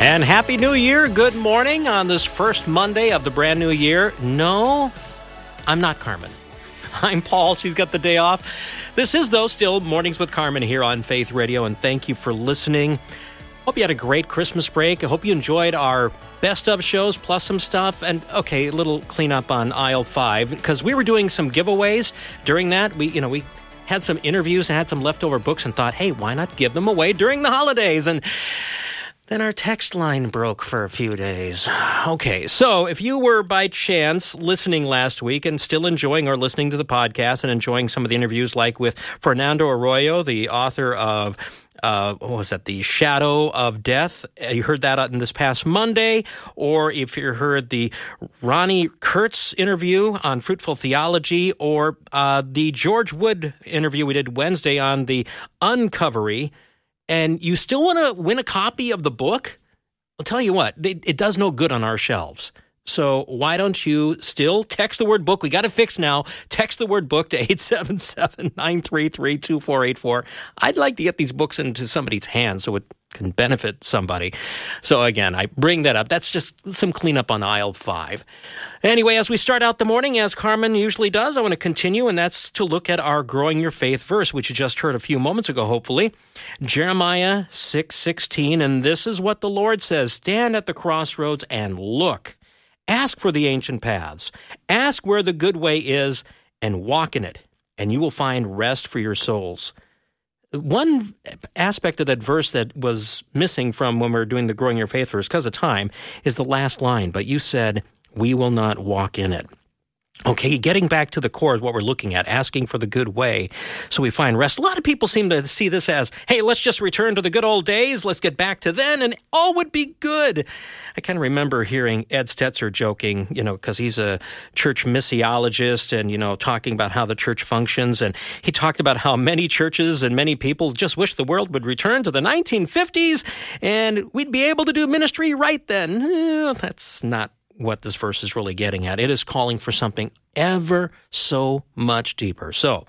And Happy New Year. Good morning on this first Monday of the brand new year. No, I'm not Carmen. I'm Paul. She's got the day off. This is, though, still Mornings with Carmen here on Faith Radio, and thank you for listening. Hope you had a great Christmas break. I hope you enjoyed our best of shows plus some stuff. And okay, a little cleanup on aisle five because we were doing some giveaways during that. We, you know, we had some interviews and had some leftover books and thought, hey, why not give them away during the holidays? And then our text line broke for a few days. Okay, so if you were by chance listening last week and still enjoying or listening to the podcast and enjoying some of the interviews, like with Fernando Arroyo, the author of uh, what was that? The Shadow of Death. Uh, You heard that on this past Monday, or if you heard the Ronni Kurtz interview on fruitful theology, or uh, the George Wood interview we did Wednesday on the Uncovery and you still want to win a copy of the book, I'll tell you what, it, does no good on our shelves. So why don't you still text the word book? We got it fixed now. Text the word book to 877-933-2484. I'd like to get these books into somebody's hands so it can benefit somebody. So again, I bring that up. That's just some cleanup on aisle five. Anyway, as we start out the morning, as Carmen usually does, I want to continue, and that's to look at our growing your faith verse, which you just heard a few moments ago, hopefully. Jeremiah 6 16, and this is what the Lord says Stand at the crossroads and look. Ask for the ancient paths. Ask where the good way is and walk in it, and you will find rest for your souls. One aspect of that verse that was missing from when we were doing the Growing Your Faith verse, because of time, is the last line. But you said, We will not walk in it. Okay, getting back to the core is what we're looking at, asking for the good way so we find rest. A lot of people seem to see this as, hey, let's just return to the good old days, let's get back to then, and all would be good. I kind of remember hearing Ed Stetzer joking, you know, because he's a church missiologist and, you know, talking about how the church functions. And he talked about how many churches and many people just wish the world would return to the 1950s and we'd be able to do ministry right then. Eh, that's not what this verse is really getting at. It is calling for something ever so much deeper. So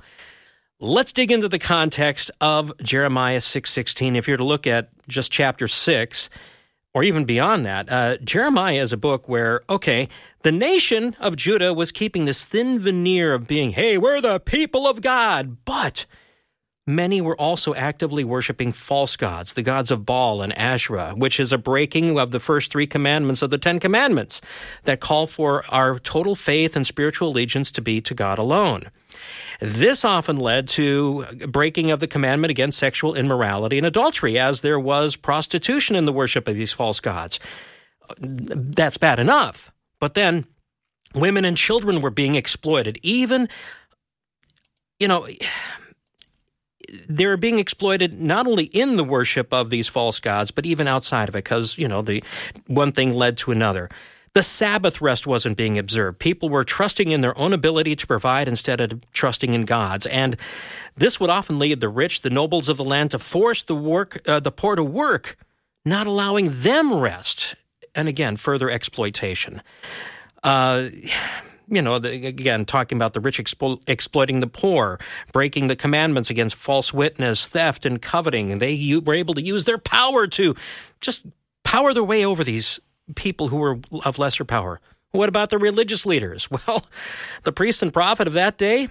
let's dig into the context of Jeremiah 6:16. If you're to look at just chapter 6 or even beyond that, uh, Jeremiah is a book where, okay, the nation of Judah was keeping this thin veneer of being, hey, we're the people of God, but Many were also actively worshiping false gods, the gods of Baal and Asherah, which is a breaking of the first three commandments of the Ten Commandments that call for our total faith and spiritual allegiance to be to God alone. This often led to breaking of the commandment against sexual immorality and adultery, as there was prostitution in the worship of these false gods. That's bad enough. But then women and children were being exploited, even, you know they're being exploited not only in the worship of these false gods, but even outside of it, because, you know, the one thing led to another. The Sabbath rest wasn't being observed. People were trusting in their own ability to provide instead of trusting in God's. And this would often lead the rich, the nobles of the land, to force the work, uh, the poor to work, not allowing them rest. And again, further exploitation. Uh, you know, the, again, talking about the rich explo- exploiting the poor, breaking the commandments against false witness, theft, and coveting. And they u- were able to use their power to just power their way over these people who were of lesser power. What about the religious leaders? Well, the priest and prophet of that day,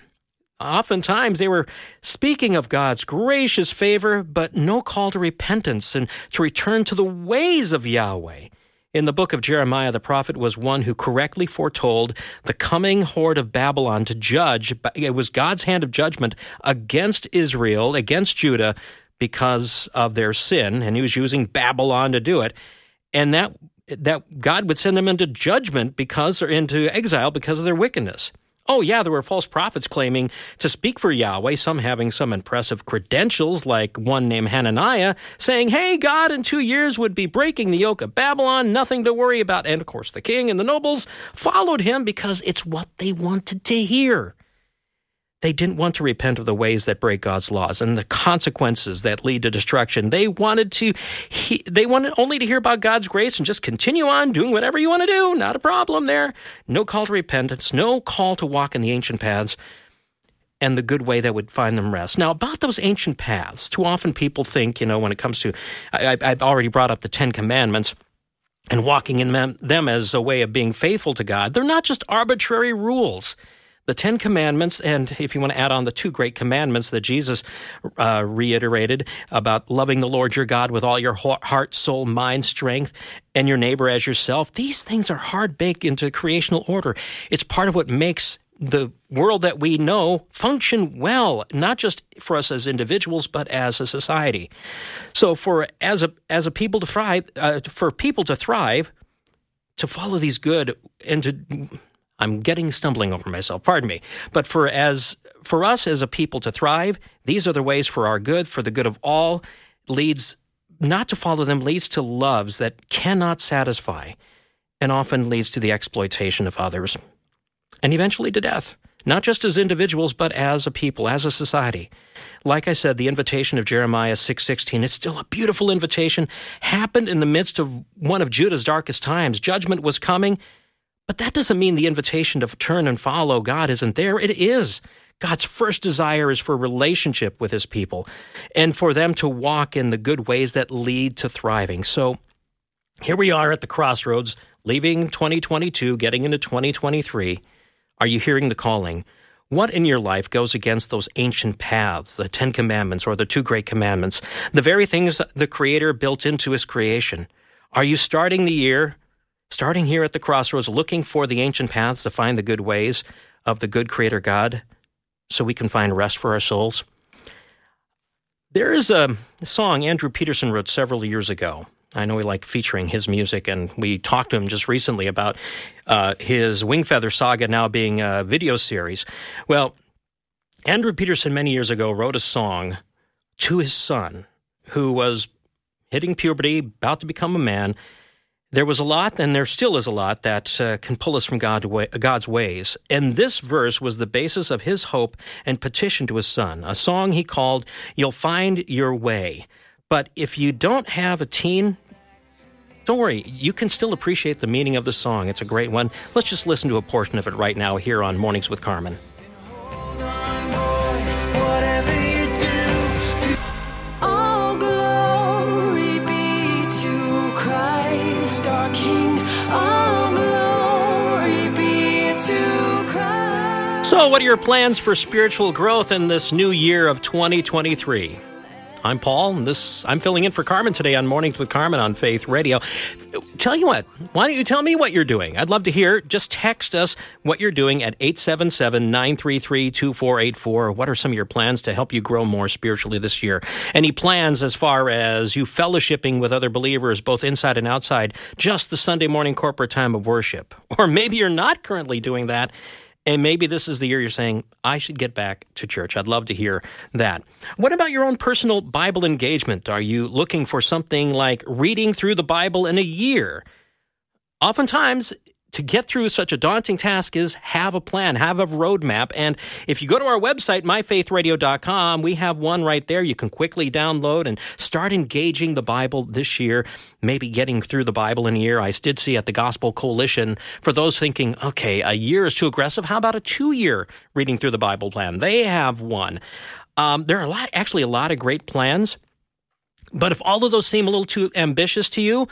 oftentimes they were speaking of God's gracious favor, but no call to repentance and to return to the ways of Yahweh. In the book of Jeremiah, the prophet was one who correctly foretold the coming horde of Babylon to judge. It was God's hand of judgment against Israel, against Judah, because of their sin, and he was using Babylon to do it. And that that God would send them into judgment because or into exile because of their wickedness. Oh, yeah, there were false prophets claiming to speak for Yahweh, some having some impressive credentials, like one named Hananiah, saying, Hey, God in two years would be breaking the yoke of Babylon, nothing to worry about. And of course, the king and the nobles followed him because it's what they wanted to hear. They didn't want to repent of the ways that break God's laws and the consequences that lead to destruction. They wanted to he, they wanted only to hear about God's grace and just continue on doing whatever you want to do. Not a problem there. No call to repentance, no call to walk in the ancient paths and the good way that would find them rest. Now, about those ancient paths, too often people think, you know, when it comes to, I, have already brought up the Ten Commandments and walking in them as a way of being faithful to God. They're not just arbitrary rules the Ten Commandments, and if you want to add on the two great commandments that Jesus uh, reiterated about loving the Lord your God with all your heart, soul, mind, strength, and your neighbor as yourself, these things are hard baked into creational order. It's part of what makes the world that we know function well, not just for us as individuals, but as a society. So, for as a as a people to thrive, uh, for people to thrive, to follow these good and to I'm getting stumbling over myself. Pardon me. But for as for us as a people to thrive, these are the ways for our good, for the good of all, leads not to follow them leads to loves that cannot satisfy and often leads to the exploitation of others and eventually to death, not just as individuals but as a people, as a society. Like I said, the invitation of Jeremiah 6:16 is still a beautiful invitation, happened in the midst of one of Judah's darkest times. Judgment was coming, but that doesn't mean the invitation to turn and follow God isn't there. It is. God's first desire is for relationship with his people and for them to walk in the good ways that lead to thriving. So here we are at the crossroads, leaving 2022, getting into 2023. Are you hearing the calling? What in your life goes against those ancient paths, the Ten Commandments or the two great commandments, the very things the Creator built into His creation? Are you starting the year starting here at the crossroads, looking for the ancient paths to find the good ways of the good Creator God so we can find rest for our souls. There is a song Andrew Peterson wrote several years ago. I know we like featuring his music, and we talked to him just recently about uh, his Wingfeather Saga now being a video series. Well, Andrew Peterson many years ago wrote a song to his son who was hitting puberty, about to become a man, there was a lot, and there still is a lot, that uh, can pull us from God way, God's ways. And this verse was the basis of his hope and petition to his son, a song he called, You'll Find Your Way. But if you don't have a teen, don't worry, you can still appreciate the meaning of the song. It's a great one. Let's just listen to a portion of it right now here on Mornings with Carmen. What are your plans for spiritual growth in this new year of 2023? I'm Paul, and this I'm filling in for Carmen today on Mornings with Carmen on Faith Radio. Tell you what, why don't you tell me what you're doing? I'd love to hear. Just text us what you're doing at 877-933-2484. What are some of your plans to help you grow more spiritually this year? Any plans as far as you fellowshipping with other believers, both inside and outside, just the Sunday morning corporate time of worship? Or maybe you're not currently doing that and maybe this is the year you're saying, I should get back to church. I'd love to hear that. What about your own personal Bible engagement? Are you looking for something like reading through the Bible in a year? Oftentimes, to get through such a daunting task is have a plan, have a roadmap. And if you go to our website, myfaithradio.com, we have one right there you can quickly download and start engaging the Bible this year, maybe getting through the Bible in a year. I did see at the Gospel Coalition, for those thinking, okay, a year is too aggressive, how about a two year reading through the Bible plan? They have one. Um, there are a lot, actually, a lot of great plans. But if all of those seem a little too ambitious to you,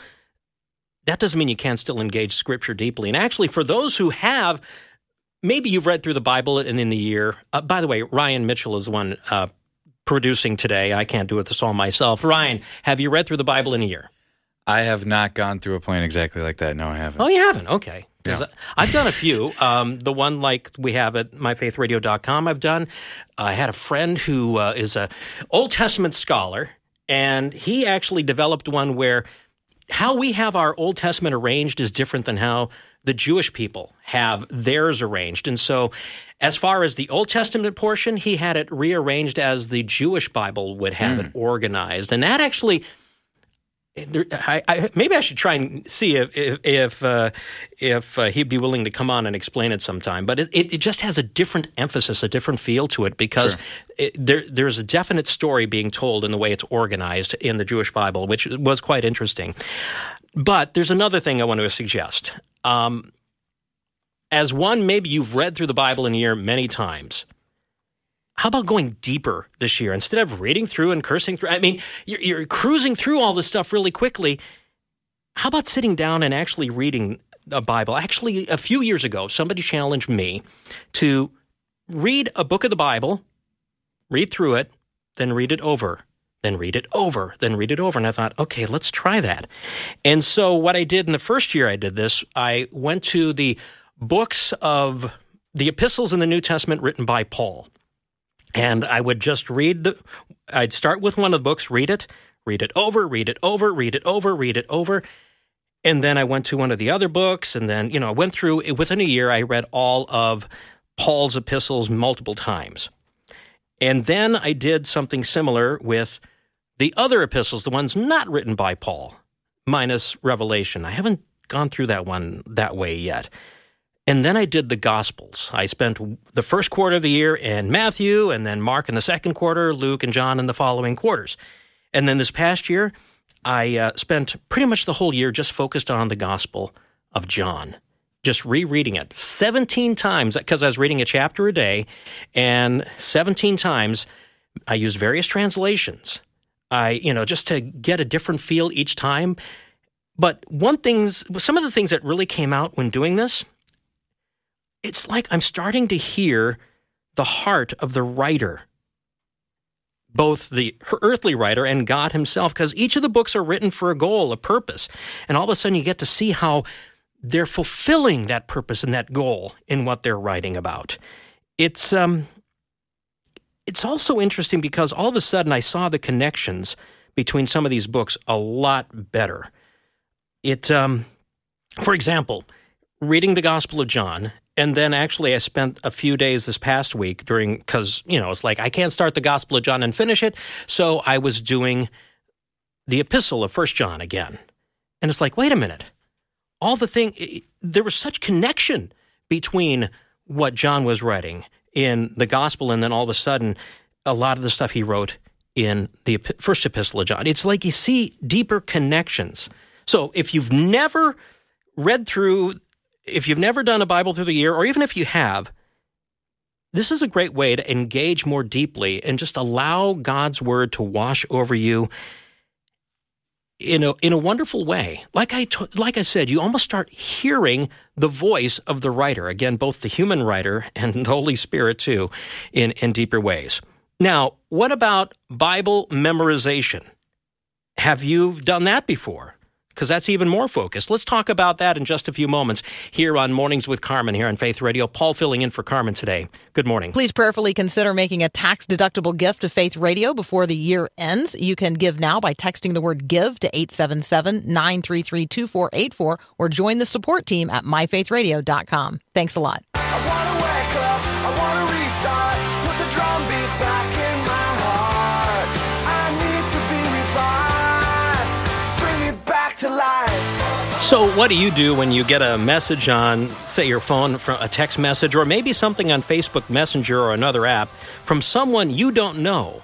that doesn't mean you can't still engage Scripture deeply. And actually, for those who have, maybe you've read through the Bible in, in the year. Uh, by the way, Ryan Mitchell is one uh, producing today. I can't do it this all myself. Ryan, have you read through the Bible in a year? I have not gone through a plan exactly like that. No, I haven't. Oh, you haven't? Okay. Yeah. I've done a few. Um, the one like we have at myfaithradio.com, I've done. I had a friend who uh, is a Old Testament scholar, and he actually developed one where how we have our Old Testament arranged is different than how the Jewish people have theirs arranged. And so, as far as the Old Testament portion, he had it rearranged as the Jewish Bible would have it hmm. organized. And that actually. There, I, I, maybe I should try and see if if if, uh, if uh, he'd be willing to come on and explain it sometime. But it, it, it just has a different emphasis, a different feel to it because it, there there's a definite story being told in the way it's organized in the Jewish Bible, which was quite interesting. But there's another thing I want to suggest. Um, as one, maybe you've read through the Bible in a year many times. How about going deeper this year instead of reading through and cursing through? I mean, you're, you're cruising through all this stuff really quickly. How about sitting down and actually reading a Bible? Actually, a few years ago, somebody challenged me to read a book of the Bible, read through it, then read it over, then read it over, then read it over. And I thought, okay, let's try that. And so, what I did in the first year I did this, I went to the books of the epistles in the New Testament written by Paul. And I would just read the, I'd start with one of the books, read it, read it over, read it over, read it over, read it over. And then I went to one of the other books, and then, you know, I went through, within a year, I read all of Paul's epistles multiple times. And then I did something similar with the other epistles, the ones not written by Paul, minus Revelation. I haven't gone through that one that way yet. And then I did the Gospels. I spent the first quarter of the year in Matthew, and then Mark in the second quarter, Luke and John in the following quarters. And then this past year, I uh, spent pretty much the whole year just focused on the Gospel of John, just rereading it 17 times because I was reading a chapter a day, and 17 times I used various translations. I, you know, just to get a different feel each time. But one things, some of the things that really came out when doing this, it's like I'm starting to hear the heart of the writer, both the earthly writer and God Himself, because each of the books are written for a goal, a purpose. And all of a sudden you get to see how they're fulfilling that purpose and that goal in what they're writing about. It's, um, it's also interesting because all of a sudden I saw the connections between some of these books a lot better. It, um, for example, reading the Gospel of John, and then actually I spent a few days this past week during because you know it's like I can't start the Gospel of John and finish it, so I was doing the Epistle of First John again, and it's like wait a minute, all the thing there was such connection between what John was writing in the Gospel, and then all of a sudden a lot of the stuff he wrote in the First Epistle of John. It's like you see deeper connections. So if you've never read through, if you've never done a Bible through the year, or even if you have, this is a great way to engage more deeply and just allow God's word to wash over you in a in a wonderful way. Like I t- like I said, you almost start hearing the voice of the writer. Again, both the human writer and the Holy Spirit too, in in deeper ways. Now, what about Bible memorization? Have you done that before? Because that's even more focused. Let's talk about that in just a few moments here on Mornings with Carmen here on Faith Radio. Paul filling in for Carmen today. Good morning. Please prayerfully consider making a tax deductible gift to Faith Radio before the year ends. You can give now by texting the word give to 877 933 2484 or join the support team at myfaithradio.com. Thanks a lot. So, what do you do when you get a message on, say, your phone, a text message, or maybe something on Facebook Messenger or another app from someone you don't know?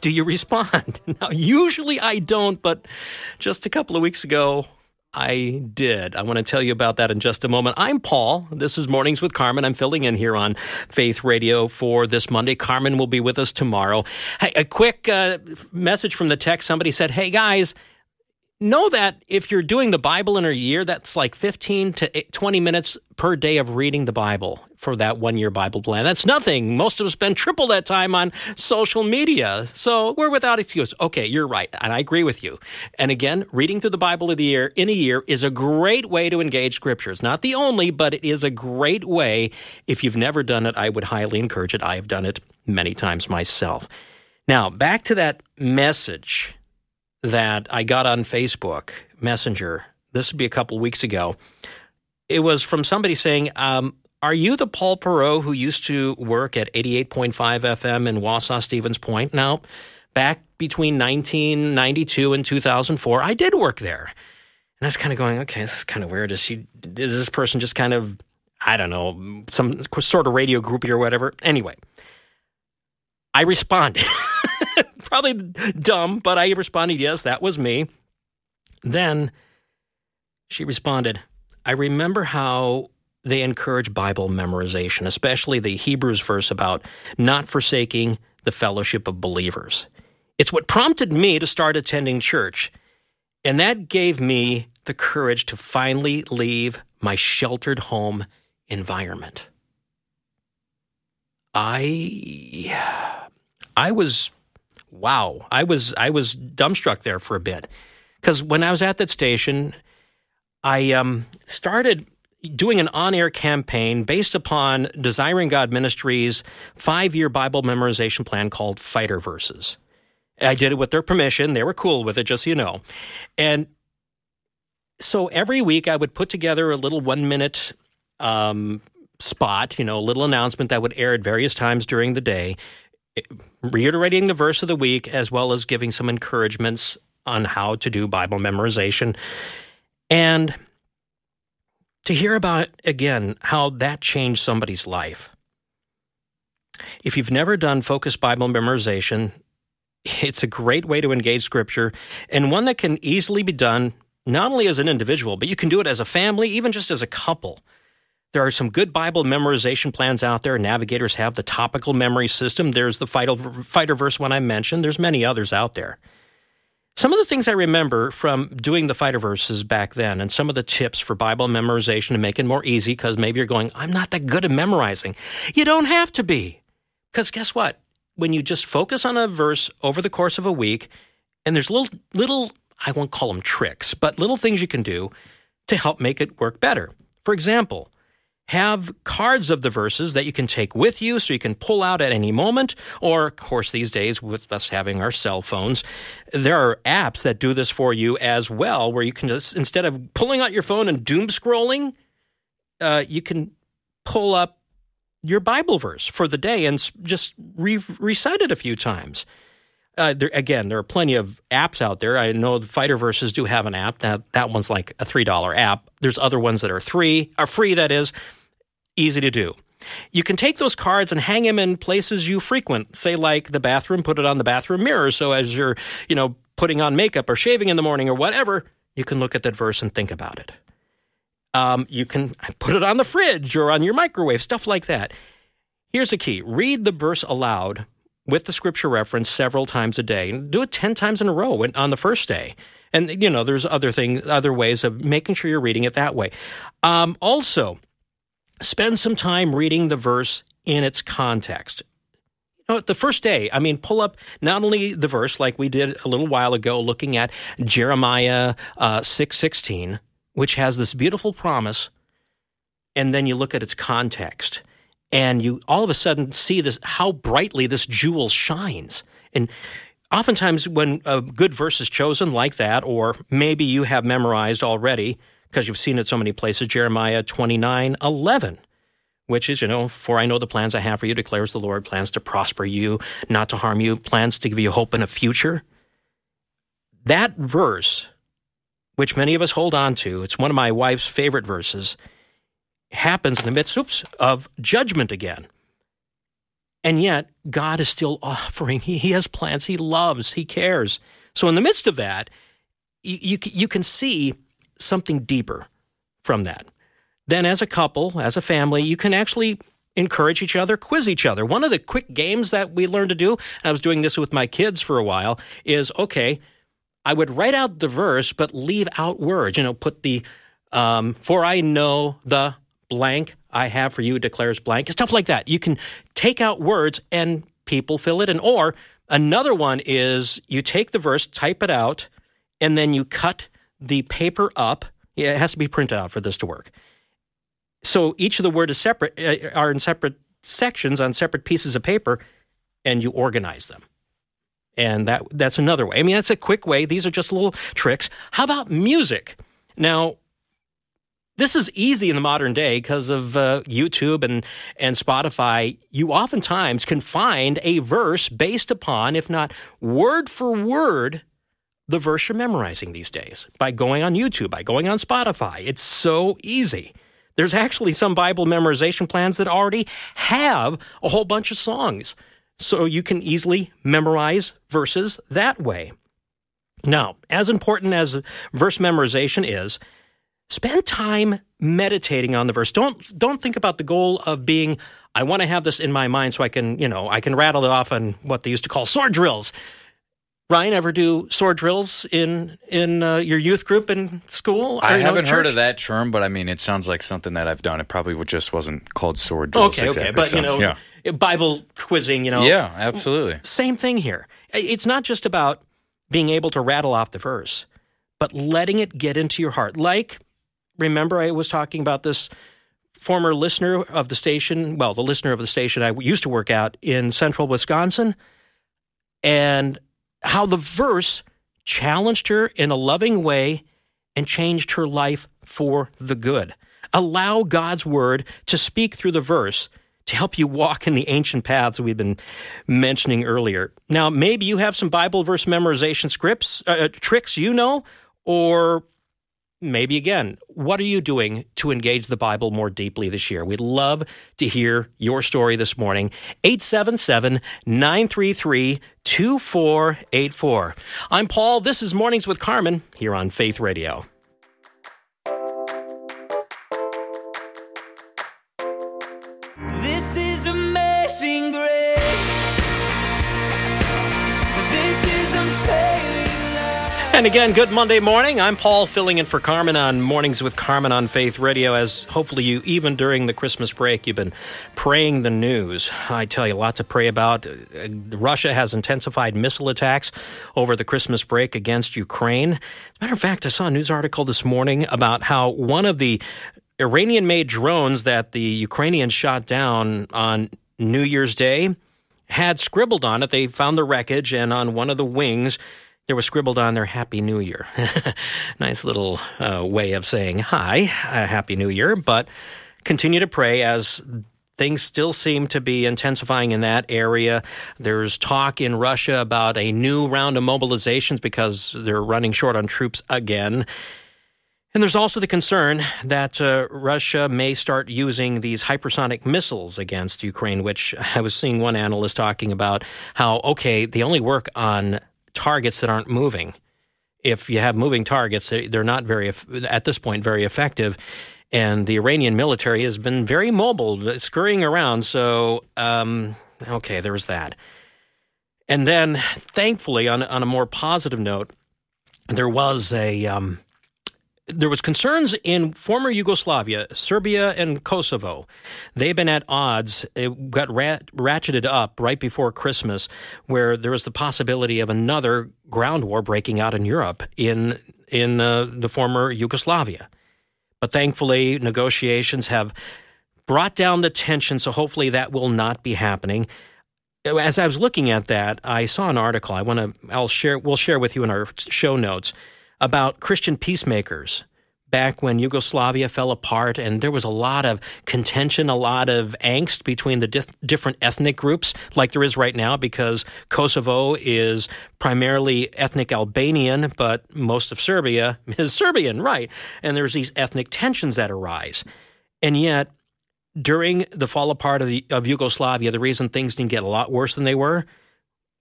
Do you respond? Now, usually I don't, but just a couple of weeks ago, I did. I want to tell you about that in just a moment. I'm Paul. This is Mornings with Carmen. I'm filling in here on Faith Radio for this Monday. Carmen will be with us tomorrow. Hey, a quick uh, message from the text. Somebody said, Hey, guys, know that if you're doing the Bible in a year, that's like 15 to 20 minutes per day of reading the Bible for that one year Bible plan. That's nothing. Most of us spend triple that time on social media. So we're without excuse. Okay, you're right. And I agree with you. And again, reading through the Bible of the year in a year is a great way to engage scripture. It's not the only, but it is a great way. If you've never done it, I would highly encourage it. I have done it many times myself. Now, back to that message that I got on Facebook Messenger. This would be a couple weeks ago. It was from somebody saying, um, Are you the Paul Perot who used to work at 88.5 FM in Wausau Stevens Point? Now, back between 1992 and 2004, I did work there. And I was kind of going, okay, this is kind of weird. Is she? Is this person just kind of, I don't know, some sort of radio groupie or whatever? Anyway, I responded. Probably dumb, but I responded, yes, that was me. Then she responded, I remember how they encourage Bible memorization, especially the Hebrews verse about not forsaking the fellowship of believers. It's what prompted me to start attending church. And that gave me the courage to finally leave my sheltered home environment. I I was wow. I was I was dumbstruck there for a bit. Cuz when I was at that station, I um, started doing an on-air campaign based upon Desiring God Ministries 5-year Bible memorization plan called Fighter Verses. I did it with their permission. They were cool with it, just so you know. And so every week I would put together a little one minute um, spot, you know, a little announcement that would air at various times during the day, reiterating the verse of the week as well as giving some encouragements on how to do Bible memorization. And to hear about, again, how that changed somebody's life. If you've never done focused Bible memorization, it's a great way to engage Scripture and one that can easily be done not only as an individual, but you can do it as a family, even just as a couple. There are some good Bible memorization plans out there. Navigators have the topical memory system. There's the fighter, verse one I mentioned. There's many others out there. Some of the things I remember from doing the fighter verses back then and some of the tips for Bible memorization to make it more easy because maybe you're going, I'm not that good at memorizing. You don't have to be. Because guess what? When you just focus on a verse over the course of a week, and there's little, little, I won't call them tricks, but little things you can do to help make it work better. For example, have cards of the verses that you can take with you so you can pull out at any moment. Or, of course, these days, with us having our cell phones, there are apps that do this for you as well, where you can just, instead of pulling out your phone and doom scrolling, uh, you can pull up your Bible verse for the day and just re- recite it a few times. Uh, there, again, there are plenty of apps out there. I know the Fighter Verses do have an app. That that one's like a three dollar app. There's other ones that are three, are free. That is easy to do. You can take those cards and hang them in places you frequent. Say like the bathroom, put it on the bathroom mirror. So as you're, you know, putting on makeup or shaving in the morning or whatever, you can look at that verse and think about it. Um, you can put it on the fridge or on your microwave, stuff like that. Here's the key: read the verse aloud with the scripture reference several times a day. And Do it 10 times in a row on the first day. And, you know, there's other things, other ways of making sure you're reading it that way. Um, also, spend some time reading the verse in its context. You know, the first day, I mean, pull up not only the verse like we did a little while ago, looking at Jeremiah uh, six sixteen, which has this beautiful promise, and then you look at its context and you all of a sudden see this how brightly this jewel shines. And oftentimes when a good verse is chosen like that or maybe you have memorized already because you've seen it so many places jeremiah 29 11 which is you know for i know the plans i have for you declares the lord plans to prosper you not to harm you plans to give you hope in a future. That verse which many of us hold on to it's one of my wife's favorite verses happens in the midst oops, of judgment again. And yet, God is still offering. He, he has plans. He loves. He cares. So, in the midst of that, you, you, you can see something deeper from that. Then, as a couple, as a family, you can actually encourage each other, quiz each other. One of the quick games that we learned to do, and I was doing this with my kids for a while, is okay, I would write out the verse, but leave out words. You know, put the, um, for I know the blank I have for you declares blank, stuff like that. You can take out words and people fill it in. Or another one is you take the verse, type it out, and then you cut the paper up. It has to be printed out for this to work. So each of the words is separate, uh, are in separate sections on separate pieces of paper, and you organize them. And that that's another way. I mean, that's a quick way. These are just little tricks. How about music? Now, this is easy in the modern day because of uh, YouTube and, and Spotify. You oftentimes can find a verse based upon, if not word for word, the verse you're memorizing these days by going on YouTube, by going on Spotify. It's so easy. There's actually some Bible memorization plans that already have a whole bunch of songs. So you can easily memorize verses that way. Now, as important as verse memorization is, spend time meditating on the verse. Don't don't think about the goal of being I want to have this in my mind so I can, you know, I can rattle it off on what they used to call sword drills. Ryan, ever do sword drills in in uh, your youth group in school? I you know, haven't heard of that term, but I mean, it sounds like something that I've done. It probably just wasn't called sword drills. Okay, okay, exactly, but you know, yeah, Bible quizzing, you know, yeah, absolutely. Same thing here. It's not just about being able to rattle off the verse, but letting it get into your heart. Like, remember, I was talking about this former listener of the station, well, the listener of the station I used to work out in central Wisconsin, and how the verse challenged her in a loving way and changed her life for the good. Allow God's word to speak through the verse to help you walk in the ancient paths we've been mentioning earlier. Now, maybe you have some Bible verse memorization scripts, uh, tricks you know, or maybe again, what are you doing to engage the Bible more deeply this year? We'd love to hear your story this morning. 877 933 2484. I'm Paul. This is Mornings with Carmen here on Faith Radio. And again, good Monday morning. I'm Paul filling in for Carmen on Mornings with Carmen on Faith Radio. As hopefully you, even during the Christmas break, you've been praying the news. I tell you, a lot to pray about. Uh, Russia has intensified missile attacks over the Christmas break against Ukraine. As a matter of fact, I saw a news article this morning about how one of the Iranian made drones that the Ukrainians shot down on New Year's Day had scribbled on it. They found the wreckage, and on one of the wings, there was scribbled on there Happy New Year. nice little uh, way of saying hi, uh, Happy New Year. But continue to pray as things still seem to be intensifying in that area. There's talk in Russia about a new round of mobilizations because they're running short on troops again. And there's also the concern that uh, Russia may start using these hypersonic missiles against Ukraine, which I was seeing one analyst talking about how, okay, they only work on targets that aren't moving. If you have moving targets, they- they're not very, at this point, very effective. And the Iranian military has been very mobile, scurrying around. So, um, okay, there's that. And then, thankfully, on, on a more positive note, there was a. Um, there was concerns in former Yugoslavia, Serbia and Kosovo. They've been at odds. It got rat- ratcheted up right before Christmas, where there was the possibility of another ground war breaking out in Europe in in uh, the former Yugoslavia. But thankfully, negotiations have brought down the tension, so hopefully that will not be happening. As I was looking at that, I saw an article. I want to. I'll share. We'll share with you in our show notes about Christian peacemakers back when Yugoslavia fell apart, and there was a lot of contention, a lot of angst between the dif- different ethnic groups, like there is right now, because Kosovo is primarily ethnic Albanian, but most of Serbia is Serbian, right? And there's these ethnic tensions that arise. And yet, during the fall apart of, the, of Yugoslavia, the reason things didn't get a lot worse than they were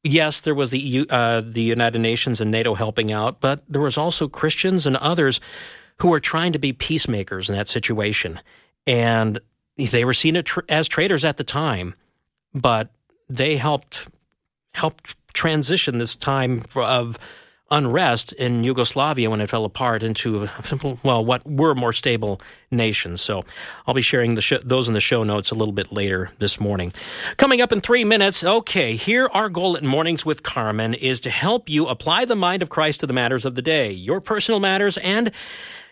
yes, there was the uh, the United Nations and NATO helping out, but there was also Christians and others who were trying to be peacemakers in that situation, and they were seen as traitors at the time, but they helped helped transition this time of unrest in Yugoslavia when it fell apart into well what were more stable nations. So I'll be sharing sh- those in the show notes a little bit later this morning. Coming up in 3 minutes. Okay, here our goal at Mornings with Carmen is to help you apply the mind of Christ to the matters of the day, your personal matters and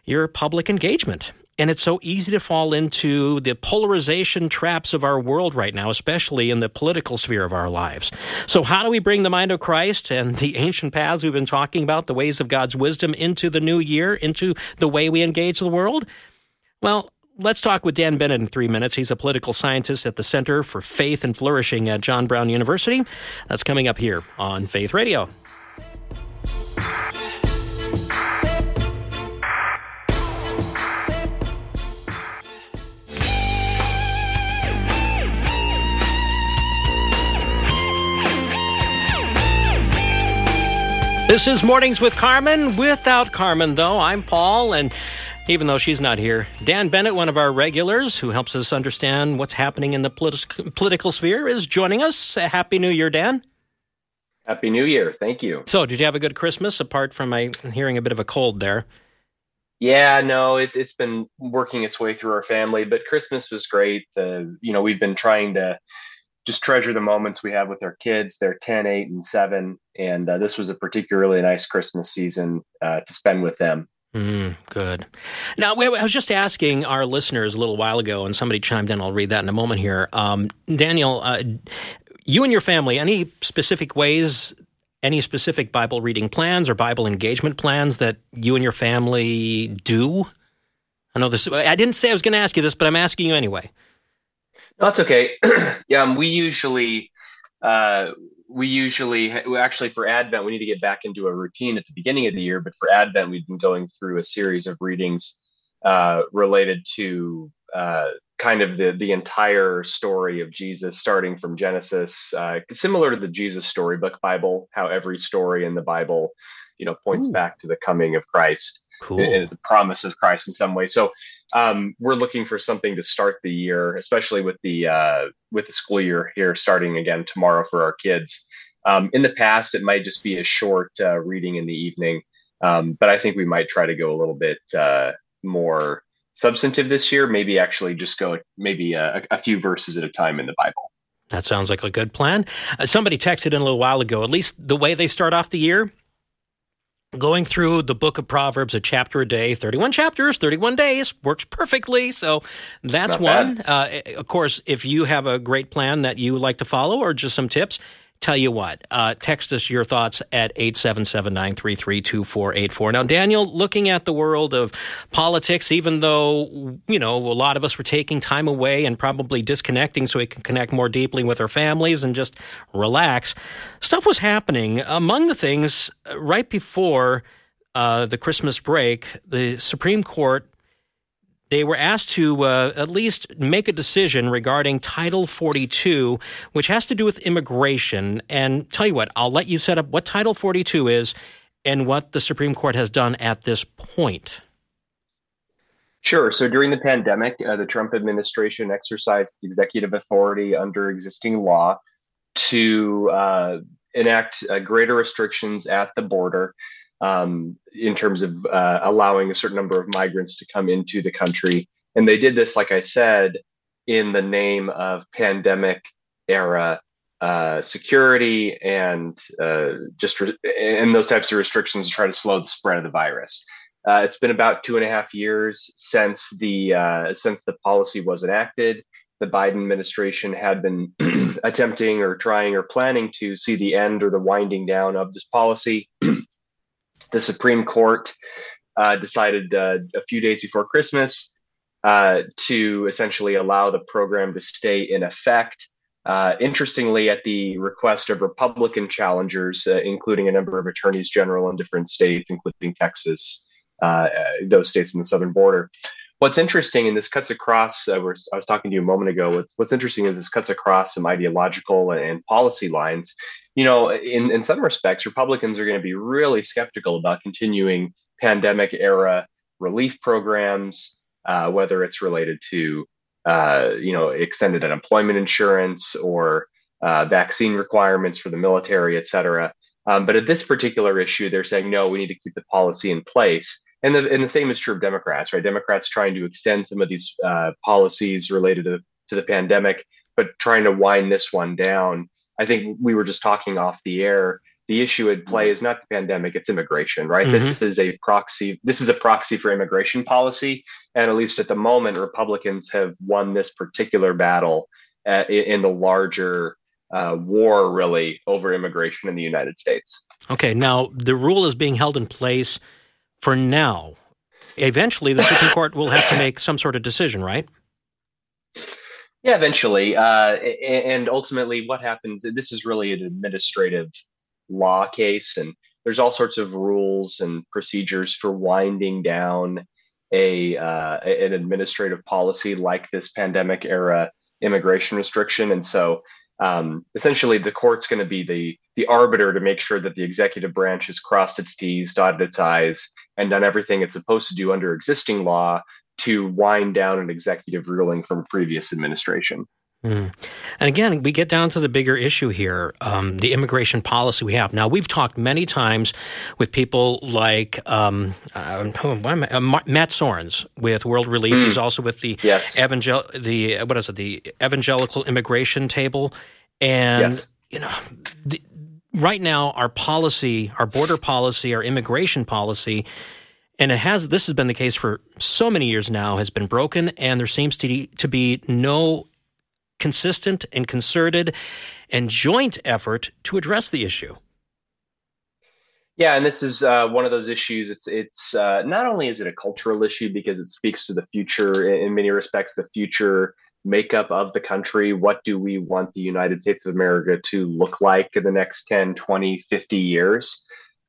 your public engagement. And it's so easy to fall into the polarization traps of our world right now, especially in the political sphere of our lives. So, how do we bring the mind of Christ and the ancient paths we've been talking about, the ways of God's wisdom, into the new year, into the way we engage the world? Well, let's talk with Dan Bennett in three minutes. He's a political scientist at the Center for Faith and Flourishing at John Brown University. That's coming up here on Faith Radio. This is Mornings with Carmen. Without Carmen, though, I'm Paul, and even though she's not here, Dan Bennett, one of our regulars who helps us understand what's happening in the politi- political sphere, is joining us. Happy New Year, Dan. Happy New Year. Thank you. So, did you have a good Christmas apart from my hearing a bit of a cold there? Yeah, no, it, it's been working its way through our family, but Christmas was great. Uh, you know, we've been trying to just treasure the moments we have with our kids. They're 10, 8, and 7. And uh, this was a particularly nice Christmas season uh, to spend with them. Mm, good. Now, I was just asking our listeners a little while ago, and somebody chimed in. I'll read that in a moment here. Um, Daniel, uh, you and your family, any specific ways, any specific Bible reading plans or Bible engagement plans that you and your family do? I know this. I didn't say I was going to ask you this, but I'm asking you anyway. No, that's okay. yeah, um, we usually uh, we usually actually for Advent we need to get back into a routine at the beginning of the year. But for Advent, we've been going through a series of readings uh, related to uh, kind of the the entire story of Jesus, starting from Genesis, uh, similar to the Jesus Storybook Bible, how every story in the Bible, you know, points Ooh. back to the coming of Christ, Cool. and the promise of Christ in some way. So um, we're looking for something to start the year, especially with the uh, with the school year here starting again tomorrow for our kids. Um, in the past, it might just be a short uh, reading in the evening, um, but I think we might try to go a little bit uh, more substantive this year. Maybe actually just go maybe a, a few verses at a time in the Bible. That sounds like a good plan. Uh, somebody texted in a little while ago, at least the way they start off the year, going through the book of Proverbs, a chapter a day, 31 chapters, 31 days, works perfectly. So that's Not one. Uh, of course, if you have a great plan that you like to follow or just some tips, tell you what, uh, text us your thoughts at 877-933-2484. Now, Daniel, looking at the world of politics, even though, you know, a lot of us were taking time away and probably disconnecting so we can connect more deeply with our families and just relax, stuff was happening. Among the things, uh, right before uh, the Christmas break, the Supreme Court they were asked to uh, at least make a decision regarding Title 42, which has to do with immigration. And tell you what, I'll let you set up what Title 42 is and what the Supreme Court has done at this point. Sure. So during the pandemic, uh, the Trump administration exercised its executive authority under existing law to uh, enact uh, greater restrictions at the border um, in terms of uh, allowing a certain number of migrants to come into the country. And they did this, like I said, in the name of pandemic era uh, security and uh, just re- and those types of restrictions to try to slow the spread of the virus. Uh, it's been about two and a half years since the uh, since the policy was enacted. The Biden administration had been attempting or trying or planning to see the end or the winding down of this policy the Supreme Court uh, decided uh, a few days before Christmas uh, to essentially allow the program to stay in effect. Uh, interestingly, at the request of Republican challengers, uh, including a number of attorneys general in different states, including Texas, uh, those states in the southern border. What's interesting, and this cuts across, I was talking to you a moment ago, what's, what's interesting is this cuts across some ideological and policy lines you know, in, in some respects, Republicans are going to be really skeptical about continuing pandemic era relief programs, uh, whether it's related to, uh, you know, extended unemployment insurance or uh, vaccine requirements for the military, et cetera. Um, but at this particular issue, they're saying, no, we need to keep the policy in place. And the, and the same is true of Democrats, right? Democrats trying to extend some of these uh, policies related to, to the pandemic, but trying to wind this one down I think we were just talking off the air. the issue at play is not the pandemic; it's immigration, right? Mhm. This is a proxy. This is a proxy for immigration policy, and at least at the moment, Republicans have won this particular battle uh, in, in the larger uh, war, really, over immigration in the United States. Okay, now the rule is being held in place for now. Eventually, the Supreme Court will have to make some sort of decision, right? Yeah, eventually, uh, and ultimately, what happens? This is really an administrative law case, and there's all sorts of rules and procedures for winding down a uh, an administrative policy like this pandemic era immigration restriction, and so um, essentially, the court's going to be the the arbiter to make sure that the executive branch has crossed its T's, dotted its I's, and done everything it's supposed to do under existing law to wind down an executive ruling from a previous administration. Mm. And again, we get down to the bigger issue here um, the immigration policy we have. Now, we've talked many times with people like um, uh, I- uh, Ma- Matt Soerens with World Relief. He's also with the Yes. evangel- the what is it the Evangelical Immigration Table, and Yes. you know. The, Right now, our policy, our border policy, our immigration policy, and it has this has been the case for so many years now, has been broken, and there seems to, to be no consistent and concerted and joint effort to address the issue. Yeah, and this is uh, one of those issues. It's it's uh, not only is it a cultural issue because it speaks to the future in many respects, the future makeup of the country. What do we want the United States of America to look like in the next 10, 20, 50 years?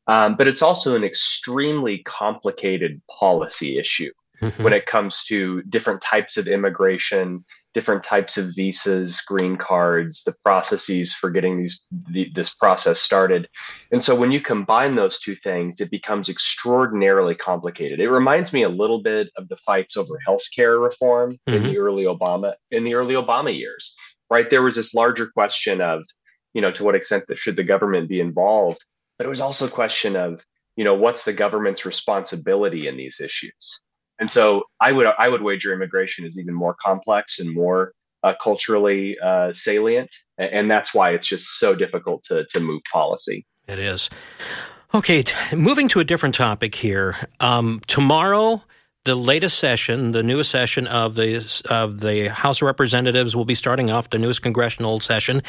Um, but it's also an extremely complicated policy issue when it comes to different types of immigration, different types of visas, green cards, the processes for getting these the, this process started. And so when you combine those two things, it becomes extraordinarily complicated. It reminds me a little bit of the fights over healthcare reform in the early Obama in the early Obama years. Right? There was this larger question of, you know, to what extent that should the government be involved, but it was also a question of, you know, what's the government's responsibility in these issues? And so I would I would wager immigration is even more complex and more uh, culturally uh, salient, and that's why it's just so difficult to to move policy. It is. Okay, t- moving to a different topic here. Um, tomorrow, the latest session, the newest session of the of the House of Representatives will be starting off the newest congressional session.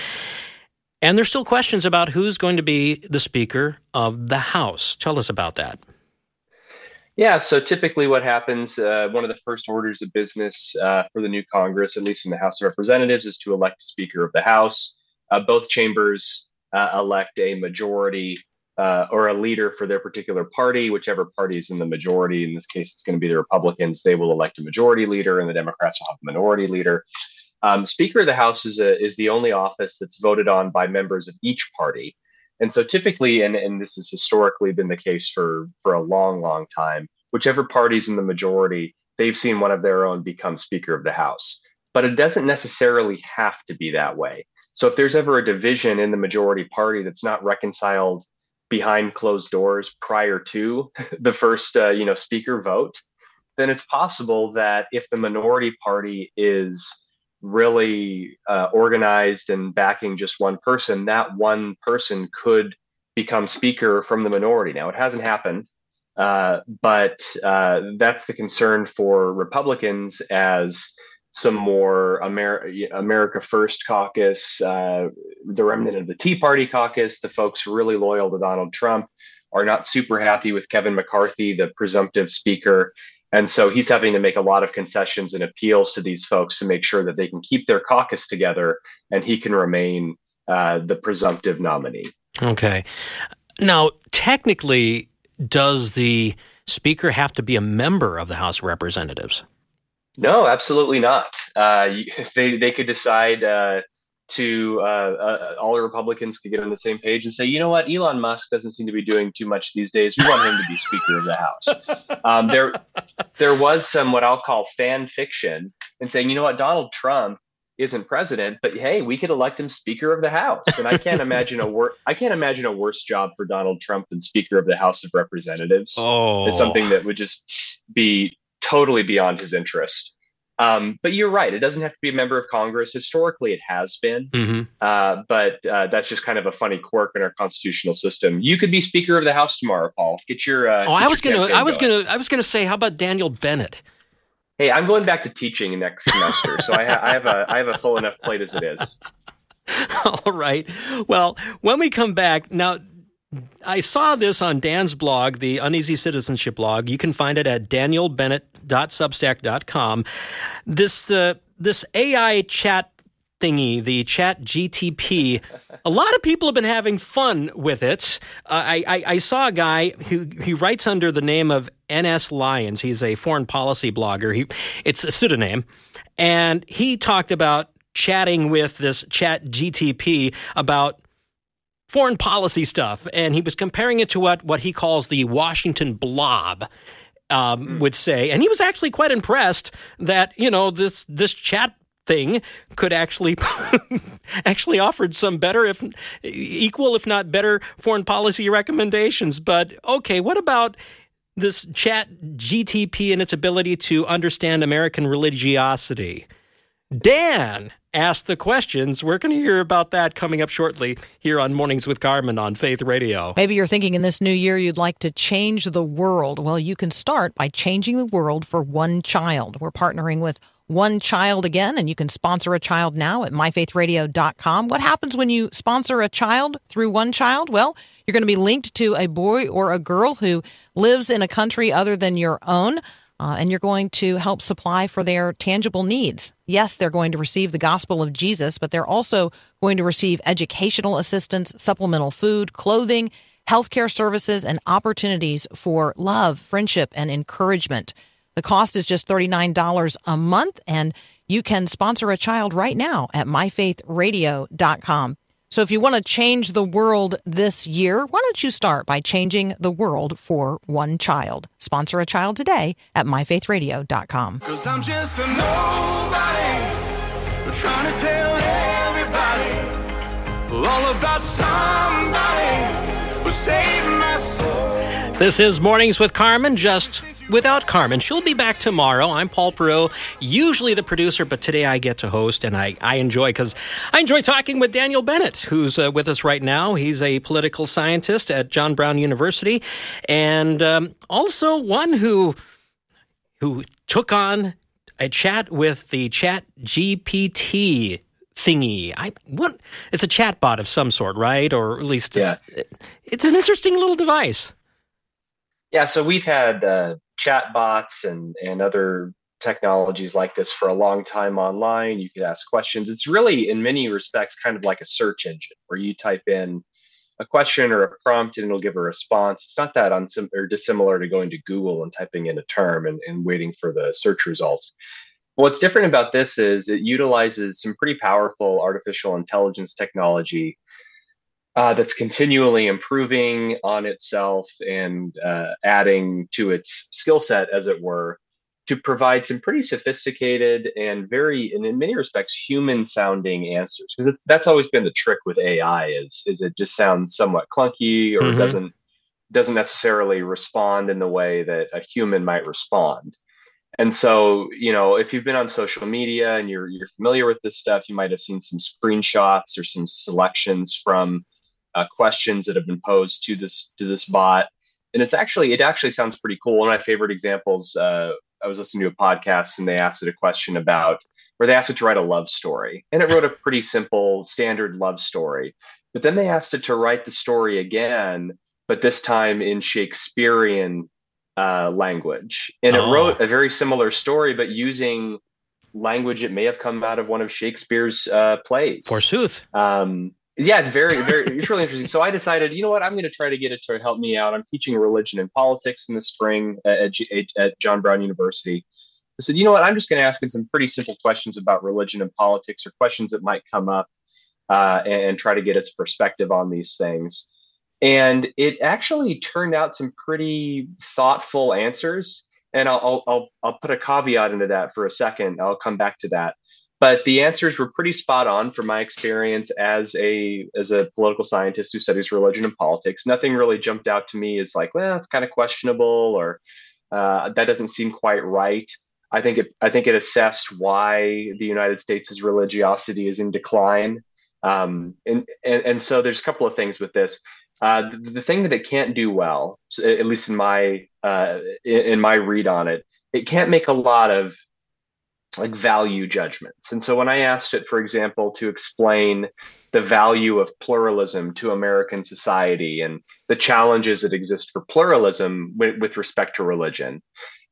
And there's still questions about who's going to be the Speaker of the House. Tell us about that. Yeah, so typically what happens, uh, one of the first orders of business uh, for the new Congress, at least in the House of Representatives, is to elect Speaker of the House. Uh, both chambers uh, elect a majority uh, or a leader for their particular party, whichever party is in the majority. In this case, it's going to be the Republicans. They will elect a majority leader, and the Democrats will have a minority leader. Um, Speaker of the House is, a, is the only office that's voted on by members of each party. And so typically, and, and this has historically been the case for, for a long, long time, whichever party's in the majority, they've seen one of their own become Speaker of the House. But it doesn't necessarily have to be that way. So if there's ever a division in the majority party that's not reconciled behind closed doors prior to the first uh, you know speaker vote, then it's possible that if the minority party is really uh, organized and backing just one person, that one person could become speaker from the minority. Now, it hasn't happened, uh, but uh, that's the concern for Republicans as some more Amer- America First caucus, uh, the remnant of the Tea Party caucus, the folks really loyal to Donald Trump are not super happy with Kevin McCarthy, the presumptive speaker. And so he's having to make a lot of concessions and appeals to these folks to make sure that they can keep their caucus together and he can remain uh, the presumptive nominee. Okay. Now, technically, does the Speaker have to be a member of the House of Representatives? No, absolutely not. Uh, they they could decide uh, to uh, uh, all the Republicans could get on the same page and say, you know what, Elon Musk doesn't seem to be doing too much these days. We want him to be Speaker of the House. Um, there there was some what I'll call fan fiction and saying, you know what, Donald Trump isn't president, but hey, we could elect him Speaker of the House. And I can't imagine a wor- I can't imagine a worse job for Donald Trump than Speaker of the House of Representatives. Oh, It's something that would just be totally beyond his interest. Um, but you're right; it doesn't have to be a member of Congress. Historically, it has been, hmm uh, but uh, that's just kind of a funny quirk in our constitutional system. You could be Speaker of the House tomorrow, Paul. Get your. Uh, Oh, I was gonna, I was going. gonna, I was gonna say, how about Daniel Bennett? Hey, I'm going back to teaching next semester, so I, ha- I have a I have a full enough plate as it is. All right. Well, when we come back now. I saw this on Dan's blog, the Uneasy Citizenship blog. You can find it at danielbennett.substack.com. This uh, this AI chat thingy, the Chat GTP, a lot of people have been having fun with it. Uh, I, I I saw a guy who he writes under the name of NS Lyons. He's a foreign policy blogger. He it's a pseudonym, and he talked about chatting with this Chat GTP about foreign policy stuff, and he was comparing it to what what he calls the Washington blob. Um, Would say, and he was actually quite impressed that you know this this chat thing could actually actually offered some better, if equal, if not better, foreign policy recommendations. But okay, what about this chat GTP and its ability to understand American religiosity? Dan asked the questions. We're going to hear about that coming up shortly here on Mornings with Carmen on Faith Radio. Maybe you're thinking in this new year you'd like to change the world. Well, you can start by changing the world for one child. We're partnering with One Child again, and you can sponsor a child now at myfaithradio.com. What happens when you sponsor a child through One Child? Well, you're going to be linked to a boy or a girl who lives in a country other than your own. Uh, and you're going to help supply for their tangible needs. Yes, they're going to receive the gospel of Jesus, but they're also going to receive educational assistance, supplemental food, clothing, healthcare services, and opportunities for love, friendship, and encouragement. The cost is just $39 a month, and you can sponsor a child right now at myfaithradio.com. So if you want to change the world this year, why don't you start by changing the world for one child? Sponsor a child today at myfaithradio.com. Cause I'm just a nobody trying to tell everybody all about somebody who saved my soul. This is Mornings with Carmen, just without Carmen. She'll be back tomorrow. I'm Paul Perot, usually the producer, but today I get to host, and I, I enjoy because I enjoy talking with Daniel Bennett, who's uh, with us right now. He's a political scientist at John Brown University, and um, also one who who took on a chat with the Chat GPT thingy. I what? It's a chatbot of some sort, right? Or at least it's it's an interesting little device. Yeah, so we've had uh, chat bots and and other technologies like this for a long time online. You could ask questions. It's really, in many respects, kind of like a search engine where you type in a question or a prompt and it'll give a response. It's not that unsim- or dissimilar to going to Google and typing in a term and, and waiting for the search results. What's different about this is it utilizes some pretty powerful artificial intelligence technology uh, that's continually improving on itself and uh, adding to its skill set, as it were, to provide some pretty sophisticated and very, and in many respects, human-sounding answers. Because that's always been the trick with AI is is it just sounds somewhat clunky or Mhm. doesn't doesn't necessarily respond in the way that a human might respond. And so, you know, if you've been on social media and you're you're familiar with this stuff, you might have seen some screenshots or some selections from uh, questions that have been posed to this to this bot. And it's actually it actually sounds pretty cool. One of my favorite examples. Uh, I was listening to a podcast and they asked it a question about where they asked it to write a love story, and it wrote a pretty simple standard love story. But then they asked it to write the story again, but this time in Shakespearean uh, language, and it Oh. wrote a very similar story, but using language it may have come out of one of Shakespeare's uh, plays. Forsooth. Um, yeah, it's very, very, it's really interesting. So I decided, you know what, I'm going to try to get it to help me out. I'm teaching religion and politics in the spring at, at, at John Brown University. I said, you know what, I'm just going to ask it some pretty simple questions about religion and politics or questions that might come up uh, and, and try to get its perspective on these things. And it actually turned out some pretty thoughtful answers. And I'll, I'll, I'll, I'll put a caveat into that for a second. I'll come back to that but the answers were pretty spot on from my experience as a as a political scientist who studies religion and politics nothing really jumped out to me as like well it's kind of questionable or uh, that doesn't seem quite right I think it I think it assessed why the United States' religiosity is in decline. Um, and, and and so there's a couple of things with this. Uh, the, the, thing that it can't do well, at least in my uh, in, in my read on it, it can't make a lot of like value judgments. And so when I asked it, for example, to explain the value of pluralism to American society and the challenges that exist for pluralism with, with respect to religion,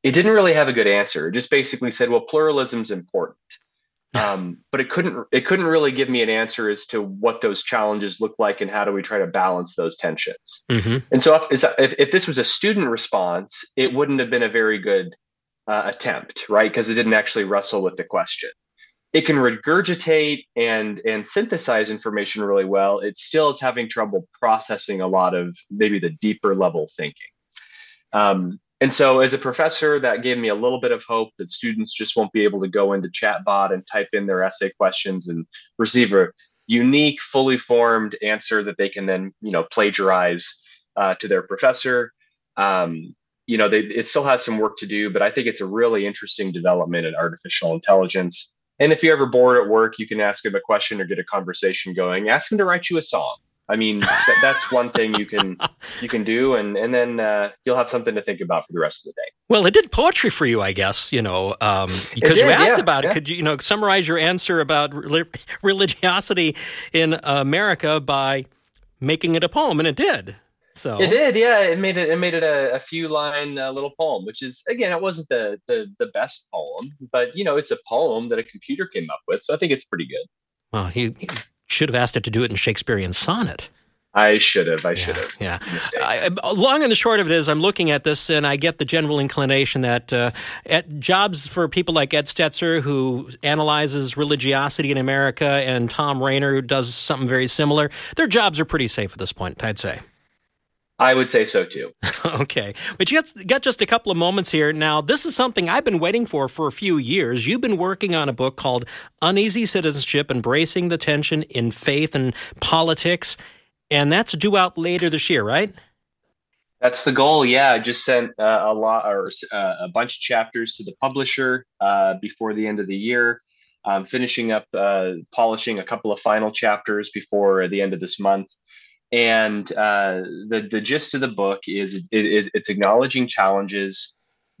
it didn't really have a good answer. It just basically said, well, pluralism's important. Um, but it couldn't it couldn't really give me an answer as to what those challenges look like and how do we try to balance those tensions. Mm-hmm. And so if, if, if this was a student response, it wouldn't have been a very good uh, attempt, right? Because it didn't actually wrestle with the question. It can regurgitate and and synthesize information really well. It still is having trouble processing a lot of maybe the deeper level thinking. Um, and so, as a professor, that gave me a little bit of hope that students just won't be able to go into Chatbot and type in their essay questions and receive a unique, fully formed answer that they can then, you know, plagiarize uh, to their professor. Um, you know, they, it still has some work to do, but I think it's a really interesting development in artificial intelligence. And if you're ever bored at work, you can ask him a question or get a conversation going. Ask him to write you a song. I mean, th- that's one thing you can you can do, and and then uh, you'll have something to think about for the rest of the day. Well, it did poetry for you, I guess. You know, um, because you asked yeah, about it. Could you you know summarize your answer about religiosity in America by making it a poem, and it did. So it did, yeah. It made it. It made it a, a few line uh, little poem, which is again, it wasn't the, the the best poem, but you know, it's a poem that a computer came up with, so I think it's pretty good. Well, he should have asked it to do it in Shakespearean sonnet. I should have. I yeah, should have. Yeah. I, long and the short of it is, I'm looking at this and I get the general inclination that uh, at jobs for people like Ed Stetzer, who analyzes religiosity in America, and Thom Rainer, who does something very similar, their jobs are pretty safe at this point, I'd say. I would say so too. okay. But you got, got just a couple of moments here. Now, this is something I've been waiting for for a few years. You've been working on a book called Uneasy Citizenship Embracing the Tension in Faith and Politics. And that's due out later this year, right? That's the goal. Yeah, I just sent uh, a lot or uh, a bunch of chapters to the publisher uh, before the end of the year. I'm finishing up uh, polishing a couple of final chapters before the end of this month and uh, the the gist of the book is it, it, it's acknowledging challenges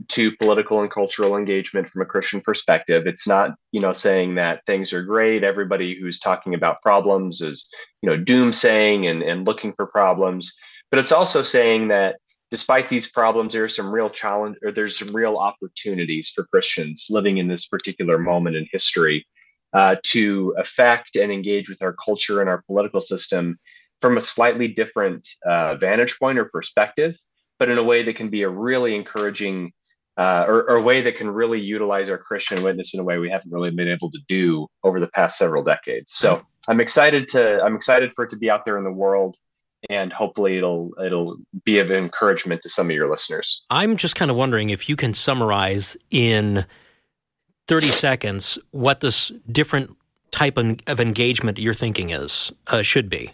to political and cultural engagement from a Christian perspective. It's not you know saying that things are great. Everybody who's talking about problems is you know doomsaying and and looking for problems, but it's also saying that despite these problems, there are some real challenge or there's some real opportunities for Christians living in this particular moment in history uh, to affect and engage with our culture and our political system from a slightly different uh, vantage point or perspective, but in a way that can be a really encouraging uh, or, or, a way that can really utilize our Christian witness in a way we haven't really been able to do over the past several decades. So I'm excited to I'm excited for it to be out there in the world, and hopefully it'll it'll be of encouragement to some of your listeners. I'm just kind of wondering if you can summarize in 30 seconds what this different type of engagement you're thinking is uh, should be.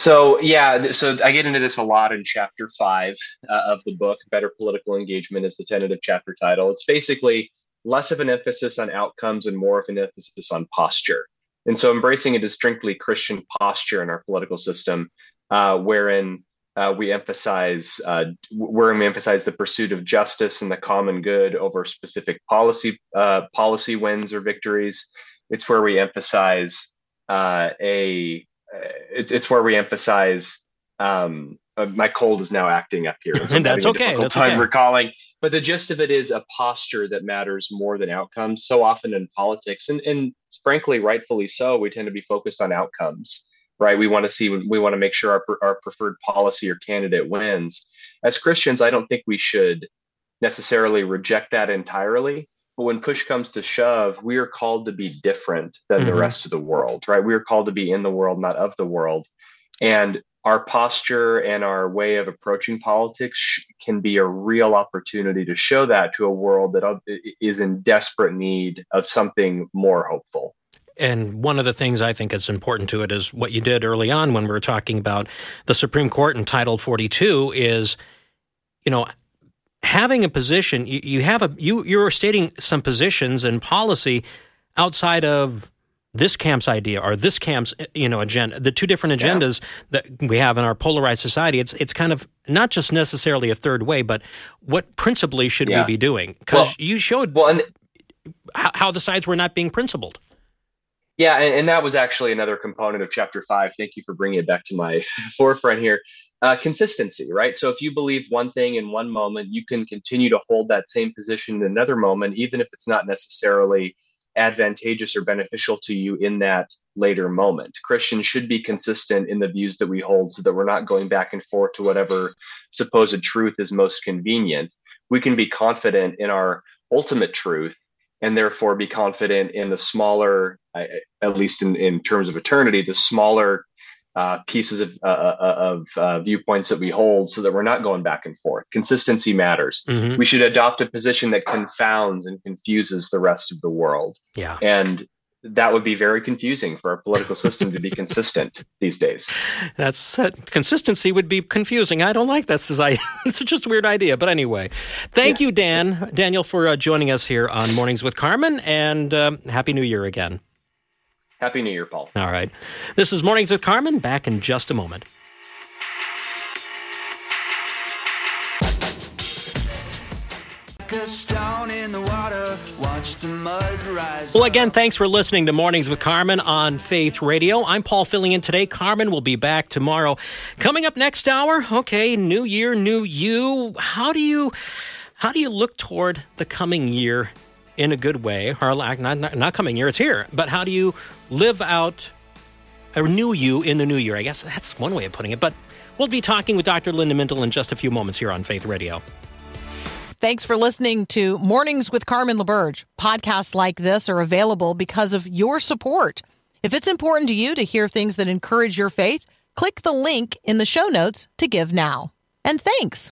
So yeah, so I get into this a lot in chapter five uh, of the book. Better political engagement is the tentative chapter title. It's basically less of an emphasis on outcomes and more of an emphasis on posture. And so, embracing a distinctly Christian posture in our political system, uh, wherein uh, we emphasize uh, wherein we emphasize the pursuit of justice and the common good over specific policy uh, policy wins or victories. It's where we emphasize uh, a it's it's where we emphasize. Um, uh, my cold is now acting up here, so and that's okay. That's time okay. recalling. But the gist of it is a posture that matters more than outcomes. So often in politics, and and frankly, rightfully so, we tend to be focused on outcomes. Right? We want to see. We want to make sure our our preferred policy or candidate wins. As Christians, I don't think we should necessarily reject that entirely but when push comes to shove, we are called to be different than mm-hmm. the rest of the world, right? We are called to be in the world, not of the world. And our posture and our way of approaching politics can be a real opportunity to show that to a world that is in desperate need of something more hopeful. And one of the things I think is important to it is what you did early on when we were talking about the Supreme Court in Title 42 is, you know, having a position, you, you have a you you're stating some positions and policy outside of this camp's idea or this camp's you know agenda the two different agendas that we have in our polarized society it's it's kind of not just necessarily a third way but what principally should Yeah. we be doing because Well- you showed Well, and how, how the sides were not being principled Yeah, and, and that was actually another component of chapter five. Thank you for bringing it back to my forefront here. Uh, consistency, right? So if you believe one thing in one moment, you can continue to hold that same position in another moment, even if it's not necessarily advantageous or beneficial to you in that later moment. Christians should be consistent in the views that we hold so that we're not going back and forth to whatever supposed truth is most convenient. We can be confident in our ultimate truth and therefore be confident in the smaller, at least in, in terms of eternity, the smaller uh, pieces of, uh, uh, of uh, viewpoints that we hold so that we're not going back and forth. Consistency matters. Mhm. We should adopt a position that confounds and confuses the rest of the world. yeah And that would be very confusing for our political system to be consistent these days. That's uh, consistency would be confusing. I don't like that society. it's just a weird idea. But anyway, thank you, Dan, Daniel, for uh, joining us here on Mornings with Carmen, and um, happy New Year again. Happy New Year, Paul. All right, this is Mornings with Carmen. Back in just a moment. Like a stone in the water, watch the mud rise. Well, again, thanks for listening to Mornings with Carmen on Faith Radio. I'm Paul filling in today. Carmen will be back tomorrow. Coming up next hour, okay, new year, new you. How do you how do you look toward the coming year in a good way? Or not, not not coming year, it's here. But how do you live out a new you in the new year? I guess that's one way of putting it. But we'll be talking with Dr. Linda Mintle in just a few moments here on Faith Radio. Thanks for listening to Mornings with Carmen LaBerge. Podcasts like this are available because of your support. If it's important to you to hear things that encourage your faith, click the link in the show notes to give now. And thanks.